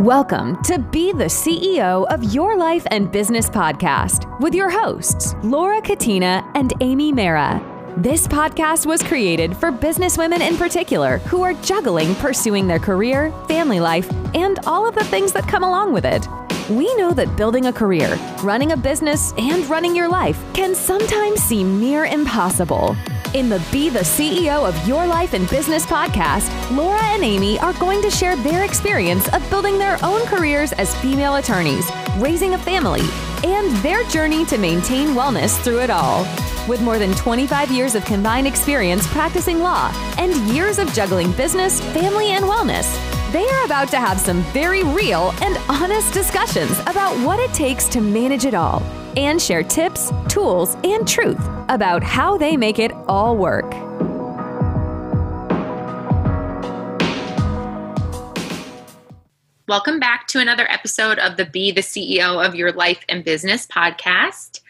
Welcome to Be the CEO of Your Life and Business podcast with your hosts, Laura Katina and Amy Mara. This podcast was created for businesswomen in particular who are juggling pursuing their career, family life, and all of the things that come along with it. We know that building a career, running a business, and running your life can sometimes seem near impossible. In the Be the CEO of Your Life and Business podcast, Laura and Amy are going to share their experience of building their own careers as female attorneys, raising a family, and their journey to maintain wellness through it all. With more than 25 years of combined experience practicing law and years of juggling business, family, and wellness, they are about to have some very real and honest discussions about what it takes to manage it all and share tips, tools, and truth about how they make it all work. Welcome back to another episode of the Be the CEO of Your Life and Business podcast.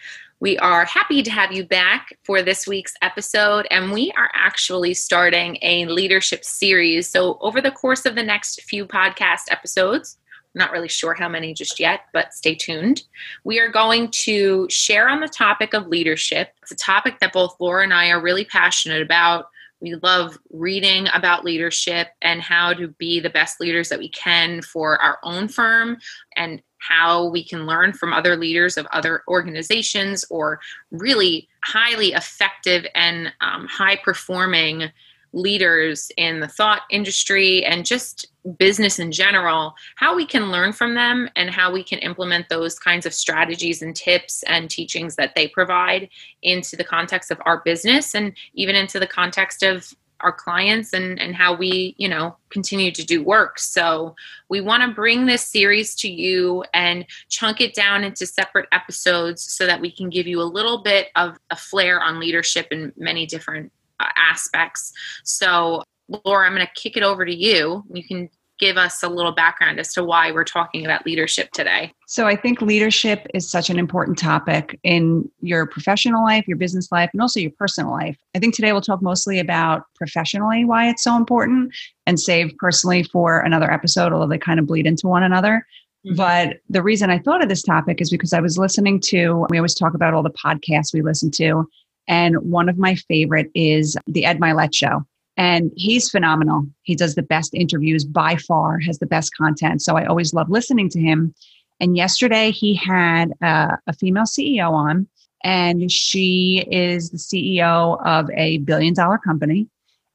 We are happy to have you back for this week's episode, and we are actually starting a leadership series. So, over the course of the next few podcast episodes, not really sure how many just yet, but stay tuned. We are going to share on the topic of leadership. It's a topic that both Laura and I are really passionate about. We love reading about leadership and how to be the best leaders that we can for our own firm and how we can learn from other leaders of other organizations or really highly effective and um, high performing leaders in the thought industry and just business in general, how we can learn from them and how we can implement those kinds of strategies and tips and teachings that they provide into the context of our business and even into the context of our clients and, and how we you know continue to do work. So we want to bring this series to you and chunk it down into separate episodes so that we can give you a little bit of a flair on leadership in many different aspects. So, Laura, I'm going to kick it over to you. You can give us a little background as to why we're talking about leadership today. So, I think leadership is such an important topic in your professional life, your business life, and also your personal life. I think today we'll talk mostly about professionally why it's so important and save personally for another episode, although they kind of bleed into one another. Mm-hmm. But the reason I thought of this topic is because I was listening to, we always talk about all the podcasts we listen to. And one of my favorite is the Ed Mylett show. And he's phenomenal. He does the best interviews by far, has the best content. So I always love listening to him. And yesterday he had a, a female CEO on, and she is the CEO of a billion dollar company.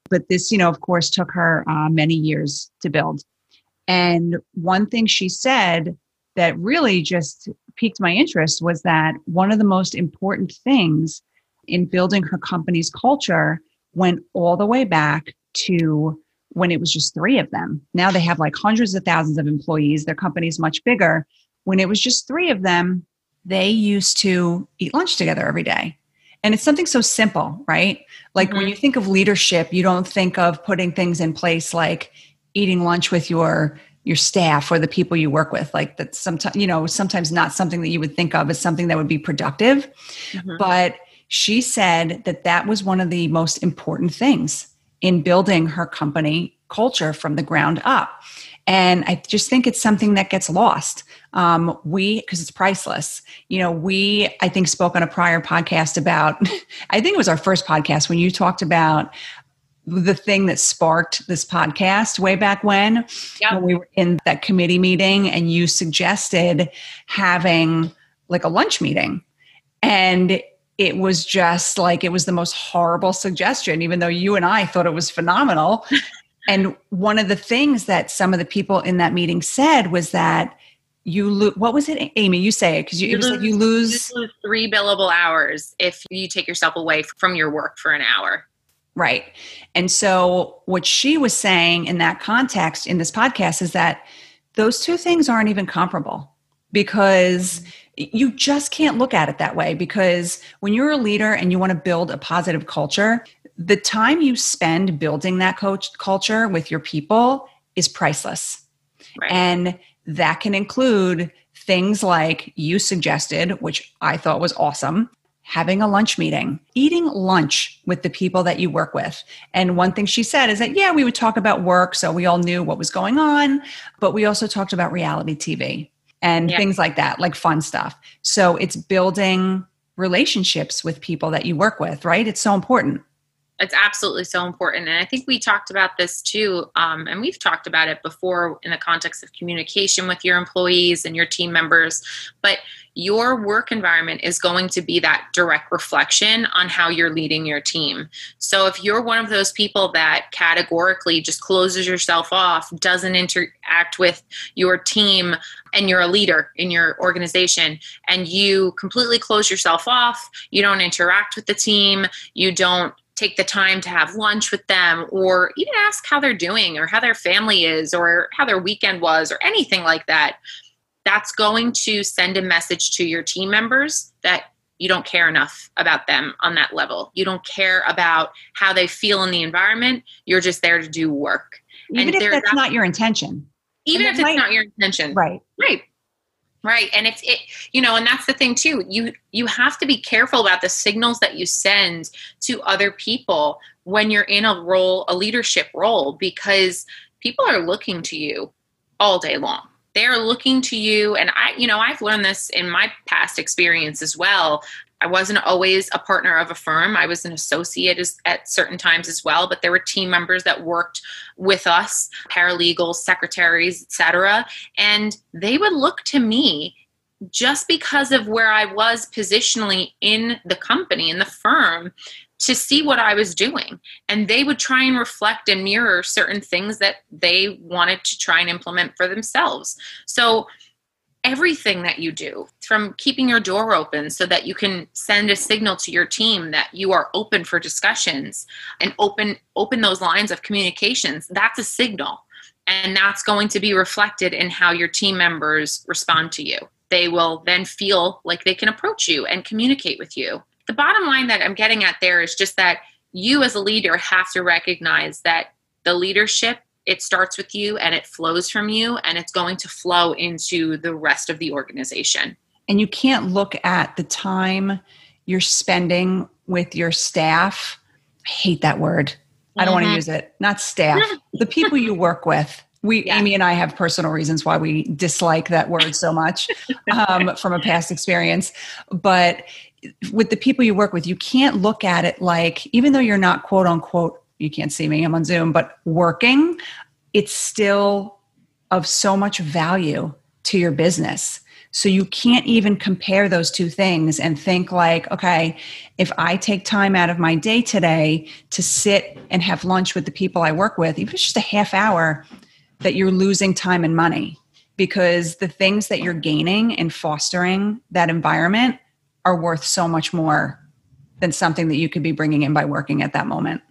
But this, you know, of course, took her uh, many years to build. And one thing she said that really just piqued my interest was that one of the most important things in building her company's culture went all the way back to when it was just three of them. Now they have like hundreds of thousands of employees. Their company's much bigger. When it was just three of them, they used to eat lunch together every day. And it's something so simple, right? Like mm-hmm. when you think of leadership, you don't think of putting things in place like eating lunch with your your staff or the people you work with like that's sometimes you know sometimes not something that you would think of as something that would be productive mm-hmm. but she said that that was one of the most important things in building her company culture from the ground up. And I just think it's something that gets lost. Um, we, because it's priceless. You know, we, I think, spoke on a prior podcast about, I think it was our first podcast when you talked about the thing that sparked this podcast way back when, yep. when we were in that committee meeting and you suggested having like a lunch meeting. And it was just like it was the most horrible suggestion, even though you and I thought it was phenomenal. and one of the things that some of the people in that meeting said was that you lose what was it amy you say it because you, you, it was lose, like you lose, you lose three billable hours if you take yourself away from your work for an hour. Right. And so what she was saying in that context in this podcast is that those two things aren't even comparable because mm-hmm. You just can't look at it that way because when you're a leader and you want to build a positive culture, the time you spend building that coach culture with your people is priceless. Right. And that can include things like you suggested, which I thought was awesome, having a lunch meeting, eating lunch with the people that you work with. And one thing she said is that, yeah, we would talk about work. So we all knew what was going on, but we also talked about reality TV and yeah. things like that, like fun stuff. So it's building relationships with people that you work with, right? It's so important it's absolutely so important. And i think we talked about this too um, and we've talked about it before in the context of communication with your employees and your team members but your work environment is going to be that direct reflection on how you're leading your team. So if you're one of those people that categorically just closes yourself off doesn't interact with your team and you're a leader in your organization and you completely close yourself off you don't interact with the team you don't take the time to have lunch with them or even ask how they're doing or how their family is or how their weekend was or anything like that, that's going to send a message to your team members that you don't care enough about them on that level. You don't care about how they feel in the environment. You're just there to do work. Even and if that's not your intention. Even if it's might, not your intention. Right. Right right and it's it you know and that's the thing too you you have to be careful about the signals that you send to other people when you're in a role a leadership role because people are looking to you all day long. They're looking to you and i you know i've learned this in my past experience as well I wasn't always a partner of a firm. I was an associate at certain times as well, but there were team members that worked with us, paralegals, secretaries, etc., and they would look to me just because of where I was positionally in the company, in the firm, to see what I was doing. And they would try and reflect and mirror certain things that they wanted to try and implement for themselves. So everything that you do from keeping your door open so that you can send a signal to your team that you are open for discussions and open open those lines of communications that's a signal. And that's going to be reflected in how your team members respond to you. They will then feel like they can approach you and communicate with you. The bottom line that i'm getting at there is just that you as a leader have to recognize that the leadership it starts with you and it flows from you and it's going to flow into the rest of the organization. And you can't look at the time you're spending with your staff. I hate that word. I don't mm-hmm. want to use it. Not staff, the people you work with. We, yeah. Amy and I have personal reasons why we dislike that word so much um, from a past experience. But with the people you work with, you can't look at it like, even though you're not quote unquote you can't see me, I'm on Zoom, but working, it's still of so much value to your business. So you can't even compare those two things and think like, okay, if I take time out of my day today to sit and have lunch with the people I work with, even if it's just a half hour, that you're losing time and money because the things that you're gaining and fostering that environment are worth so much more than something that you could be bringing in by working at that moment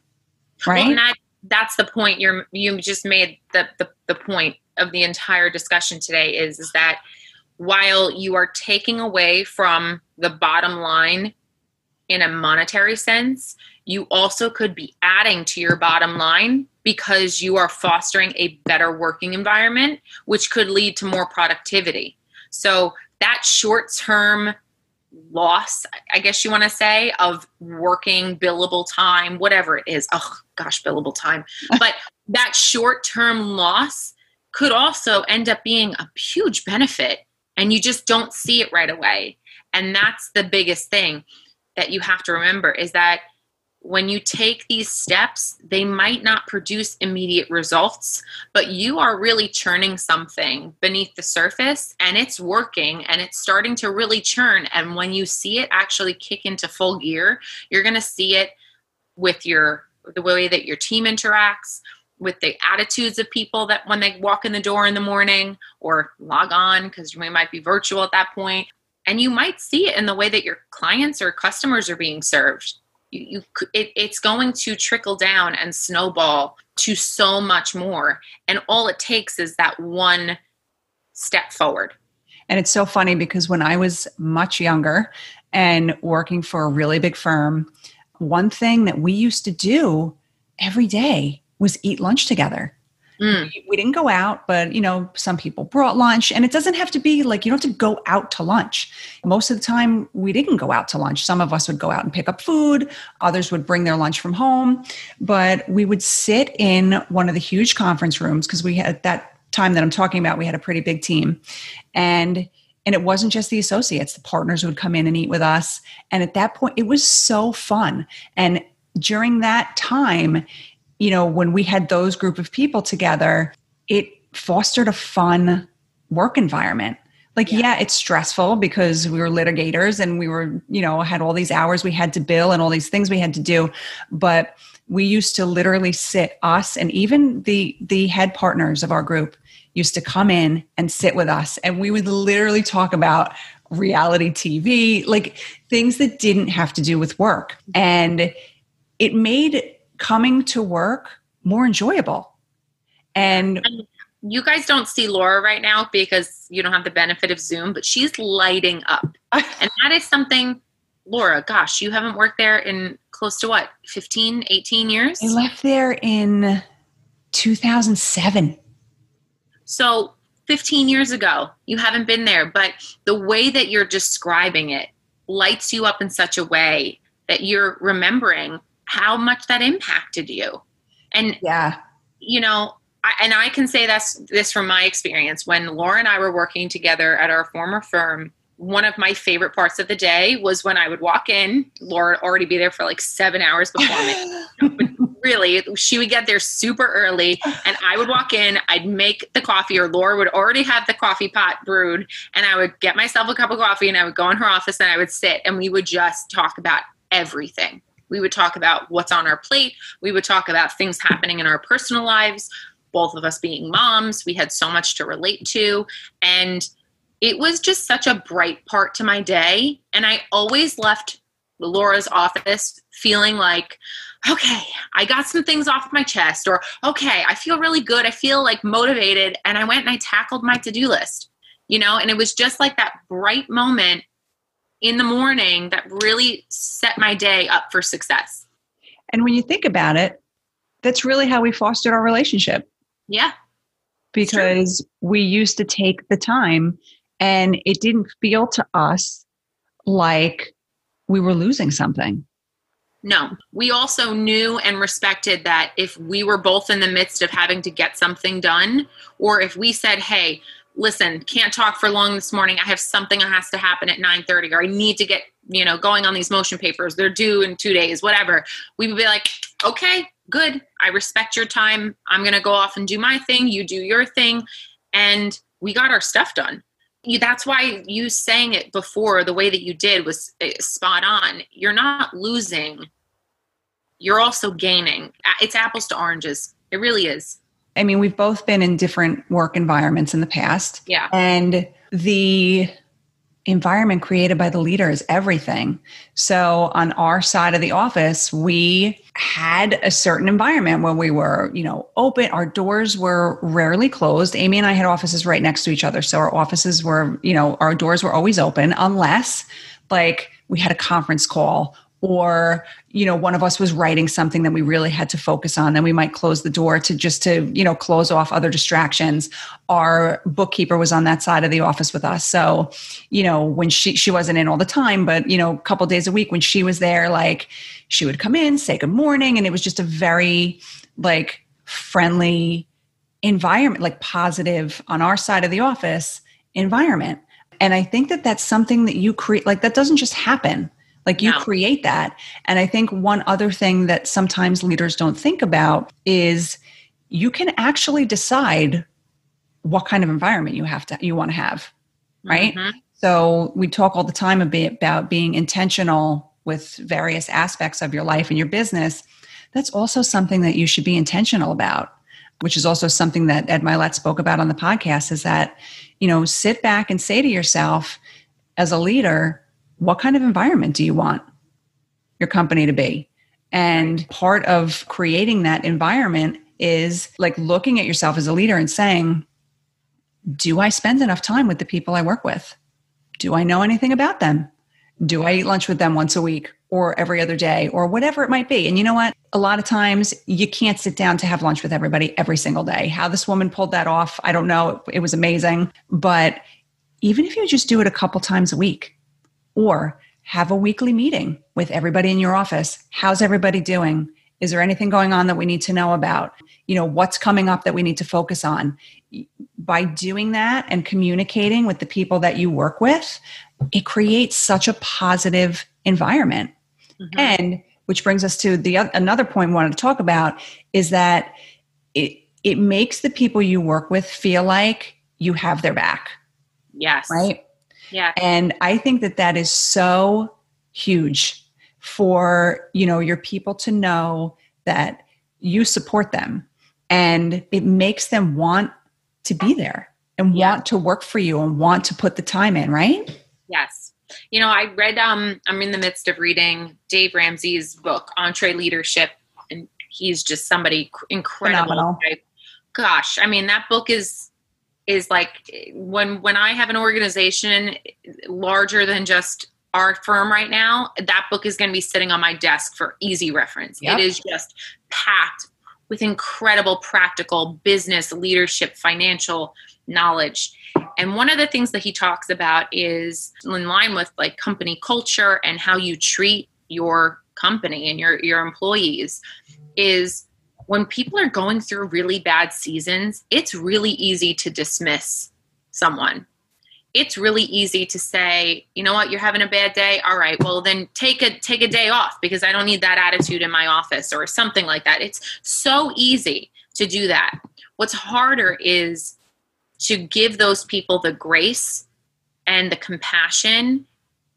right? well, that, that's the point you're you just made the, the the point of the entire discussion today is is that while you are taking away from the bottom line in a monetary sense you also could be adding to your bottom line because you are fostering a better working environment which could lead to more productivity. So that short term loss, I guess you want to say, of working billable time, whatever it is. Oh gosh, billable time. But that short term loss could also end up being a huge benefit and you just don't see it right away. And that's the biggest thing that you have to remember is that when you take these steps, they might not produce immediate results, but you are really churning something beneath the surface and it's working and it's starting to really churn. And when you see it actually kick into full gear, you're going to see it with your the way that your team interacts, with the attitudes of people that when they walk in the door in the morning or log on because we might be virtual at that point and you might see it in the way that your clients or customers are being served you, you it, it's going to trickle down and snowball to so much more. And all it takes is that one step forward. And it's so funny because when i was much younger and working for a really big firm one thing that we used to do every day was eat lunch together Mm. We, we, didn't go out, but you know, some people brought lunch, and it doesn't have to be like you don't have to go out to lunch. Most of the time, we didn't go out to lunch. Some of us would go out and pick up food, others would bring their lunch from home, but we would sit in one of the huge conference rooms because we had that time that I'm talking about, we had a pretty big team, and and it wasn't just the associates the partners would come in and eat with us and at that point it was so fun and during that time you know, when we had those group of people together, it fostered a fun work environment. Like, yeah. yeah. it's stressful because we were litigators and we were, you know, had all these hours we had to bill and all these things we had to do. But we used to literally sit us and even the the head partners of our group used to come in and sit with us and we would literally talk about reality TV, like things that didn't have to do with work. And it made coming to work more enjoyable. And you guys don't see Laura right now because you don't have the benefit of Zoom, but she's lighting up. and that is something, Laura, gosh, you haven't worked there in close to what, 15, 18 years? I left there in 2007. So 15 years ago, you haven't been there, but the way that you're describing it lights you up in such a way that you're remembering how much that impacted you. And yeah, you know, I, and I can say that's this from my experience. When Laura and I were working together at our former firm, one of my favorite parts of the day was when I would walk in. Laura would already be there for like seven hours before me. really, she would get there super early, and I would walk in. I'd make the coffee, or Laura would already have the coffee pot brewed, and I would get myself a cup of coffee, and I would go in her office, and I would sit, and we would just talk about everything. We would talk about what's on our plate. We would talk about things happening in our personal lives, both of us being moms. We had so much to relate to. And it was just such a bright part to my day. And I always left Laura's office feeling like, okay, I got some things off my chest, or okay, I feel really good. I feel like motivated. And I went and I tackled my to do list, you know, and it was just like that bright moment in the morning that really set my day up for success. And when you think about it, that's really how we fostered our relationship. Yeah. Because we used to take the time and it didn't feel to us like we were losing something. No, we also knew and respected that if we were both in the midst of having to get something done, or if we said, hey, listen can't talk for long this morning. I have something that has to happen at 9.30 or i need to get you know going on these motion papers. They're due in two days whatever. We would be like okay good. I respect your time. I'm going to go off and do my thing. You do your thing. And we got our stuff done. You, that's why you saying it before the way that you did was eh, spot on. You're not losing. You're also gaining. It's apples to oranges. It really is I mean, we've both been in different work environments in the past. Yeah. And the environment created by the leader is everything. So on our side of the office, we had a certain environment when we were, you know, open. Our doors were rarely closed. Amy and I had offices right next to each other. So our offices were, you know, our doors were always open unless like we had a conference call or you know one of us was writing something that we really had to focus on then we might close the door to just to you know close off other distractions. Our bookkeeper was on that side of the office with us. So you know when she she wasn't in all the time but you know a couple days a week when she was there like she would come in say good morning and it was just a very like friendly environment like positive on our side of the office environment. And i think that that's something that you create like that doesn't just happen like you no. create that. And I think one other thing that sometimes leaders don't think about is you can actually decide what kind of environment you have to you want to have, right? Mm-hmm. So we talk all the time about being intentional with various aspects of your life and your business. That's also something that you should be intentional about, which is also something that Ed Mylett spoke about on the podcast is that, you know, sit back and say to yourself as a leader, what kind of environment do you want your company to be? And part of creating that environment is like looking at yourself as a leader and saying, do I spend enough time with the people I work with? Do I know anything about them? Do I eat lunch with them once a week? or every other day or whatever it might be. And you know what? A lot of times you can't sit down to have lunch with everybody every single day. How this woman pulled that off, I don't know. It was amazing. But even if you just do it a couple times a week or have a weekly meeting with everybody in your office, how's everybody doing? Is there anything going on that we need to know about? You know, what's coming up that we need to focus on? By doing that and communicating with the people that you work with, it creates such a positive environment Mm-hmm. And which brings us to the another point we wanted to talk about is that it it makes the people you work with feel like you have their back. Yes. Right? Yeah. And I think that that is so huge for, you know, your people to know that you support them and it makes them want to be there and yeah. want to work for you and want to put the time in, right? Yes. You know, I read, um, I'm in the midst of reading Dave Ramsey's book, EntreLeadership, and he's just somebody incredible. gosh, I mean, that book is is like when when I have an organization larger than just our firm right now, that book is going to be sitting on my desk for easy reference. Yep. It is just packed with incredible practical business, leadership, financial knowledge. And one of the things that he talks about is in line with like company culture and how you treat your company and your your employees is when people are going through really bad seasons, it's really easy to dismiss someone. It's really easy to say, you know what, you're having a bad day. All right, well then take a take a day off because I don't need that attitude in my office or something like that. It's so easy to do that. What's harder is to give those people the grace and the compassion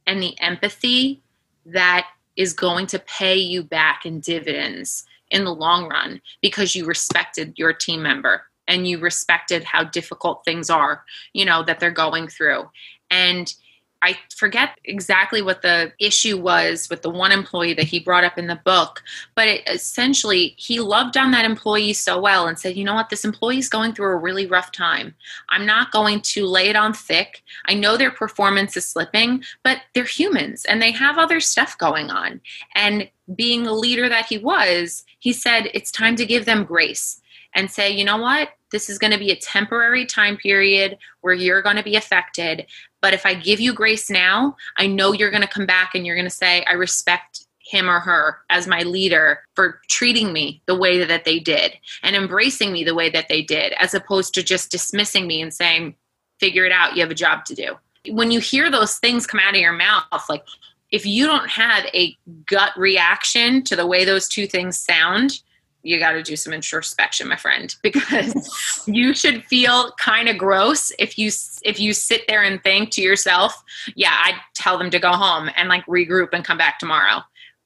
and the empathy that is going to pay you back in dividends in the long run because you respected your team member and you respected how difficult things are, you know, that they're going through. And I forget exactly what the issue was with the one employee that he brought up in the book, but it, essentially he loved on that employee so well and said, you know what, this employee is going through a really rough time. I'm not going to lay it on thick. I know their performance is slipping, but they're humans and they have other stuff going on. And being the leader that he was, he said, it's time to give them grace and say, you know what? This is going to be a temporary time period where you're going to be affected. But if I give you grace now, I know you're going to come back and you're going to say, I respect him or her as my leader for treating me the way that they did and embracing me the way that they did, as opposed to just dismissing me and saying, figure it out, you have a job to do. When you hear those things come out of your mouth, like if you don't have a gut reaction to the way those two things sound, you got to do some introspection my friend because you should feel kind of gross if you if you sit there and think to yourself yeah i'd tell them to go home and like regroup and come back tomorrow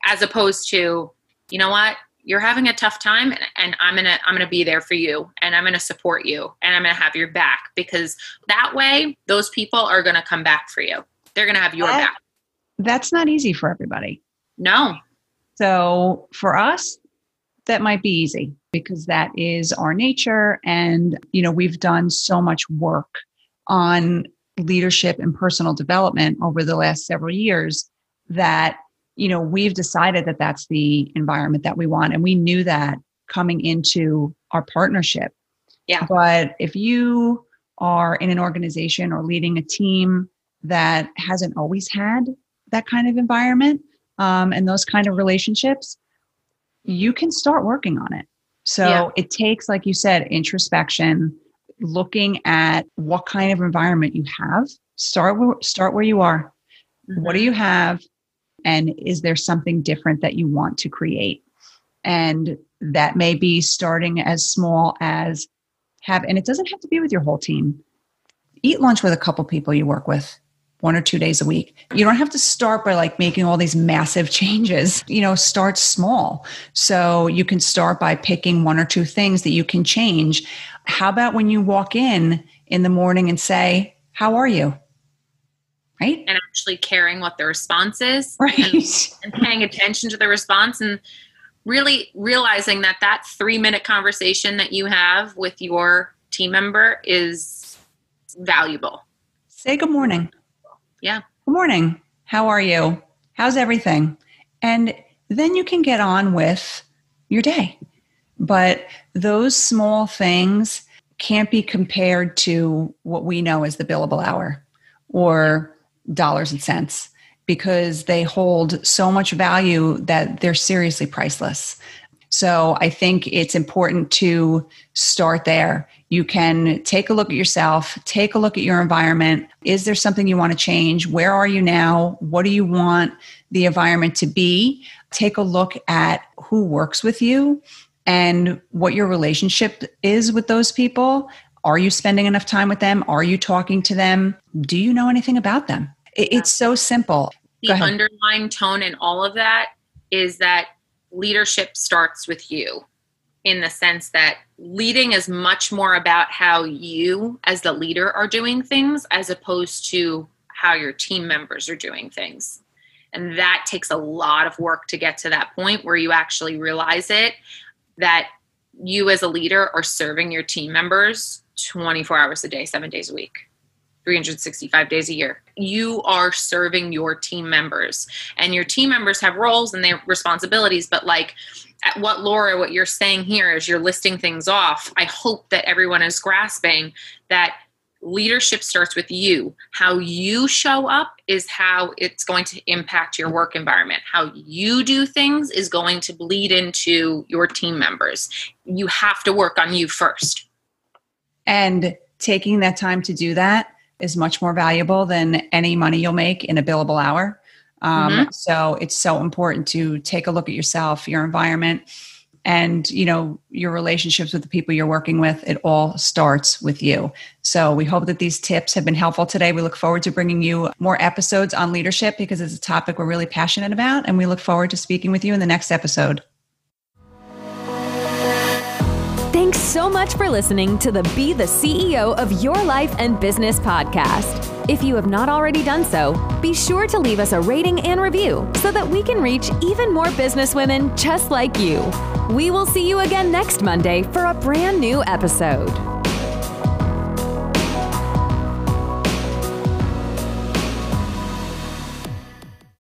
as opposed to you know what? You're having a tough time and, and i'm gonna i'm gonna be there for you and i'm gonna support you and i'm gonna have your back because that way those people are gonna come back for you. They're gonna have your that, back that's not easy for everybody no so for us that might be easy because that is our nature. And, you know, we've done so much work on leadership and personal development over the last several years that, you know, we've decided that that's the environment that we want. And we knew that coming into our partnership. Yeah. But if you are in an organization or leading a team that hasn't always had that kind of environment um, and those kind of relationships, you can start working on it. So yeah. it takes, like you said, introspection, looking at what kind of environment you have. Start where, start where you are. Mm-hmm. What do you have? And is there something different that you want to create? And that may be starting as small as have, and it doesn't have to be with your whole team. Eat lunch with a couple people you work with one or two days a week. You don't have to start by like making all these massive changes. You know, start small. So you can start by picking one or two things that you can change. How about when you walk in in the morning and say, How are you? Right? And actually caring what the response is. Right. And, and paying attention to the response and really realizing that that three minute conversation that you have with your team member is valuable. Say good morning. Yeah. Good morning. How are you? How's everything? And then you can get on with your day. But those small things can't be compared to what we know as the billable hour or dollars and cents because they hold so much value that they're seriously priceless. So I think it's important to start there. You can take a look at yourself, take a look at your environment. Is there something you want to change? Where are you now? What do you want the environment to be? Take a look at who works with you and what your relationship is with those people. Are you spending enough time with them? Are you talking to them? Do you know anything about them? It's so simple. The underlying tone in all of that is that leadership starts with you in the sense that leading is much more about how you as the leader are doing things as opposed to how your team members are doing things. And that takes a lot of work to get to that point where you actually realize it that you as a leader are serving your team members 24 hours a day, seven days a week. 365 days a year. You are serving your team members, and your team members have roles and they have responsibilities. But, like, at what Laura, what you're saying here is you're listing things off. I hope that everyone is grasping that leadership starts with you. How you show up is how it's going to impact your work environment. How you do things is going to bleed into your team members. You have to work on you first. And taking that time to do that is much more valuable than any money you'll make in a billable hour. Um, mm-hmm. So it's so important to take a look at yourself, your environment, and you know your relationships with the people you're working with it all starts with you so we hope that these tips have been helpful today we look forward to bringing you more episodes on leadership because it's a topic we're really passionate about and we look forward to speaking with you in the next episode thanks so much for listening to the be the ceo of your life and business podcast if you have not already done so, be sure to leave us a rating and review so that we can reach even more businesswomen just like you. We will see you again next Monday for a brand new episode.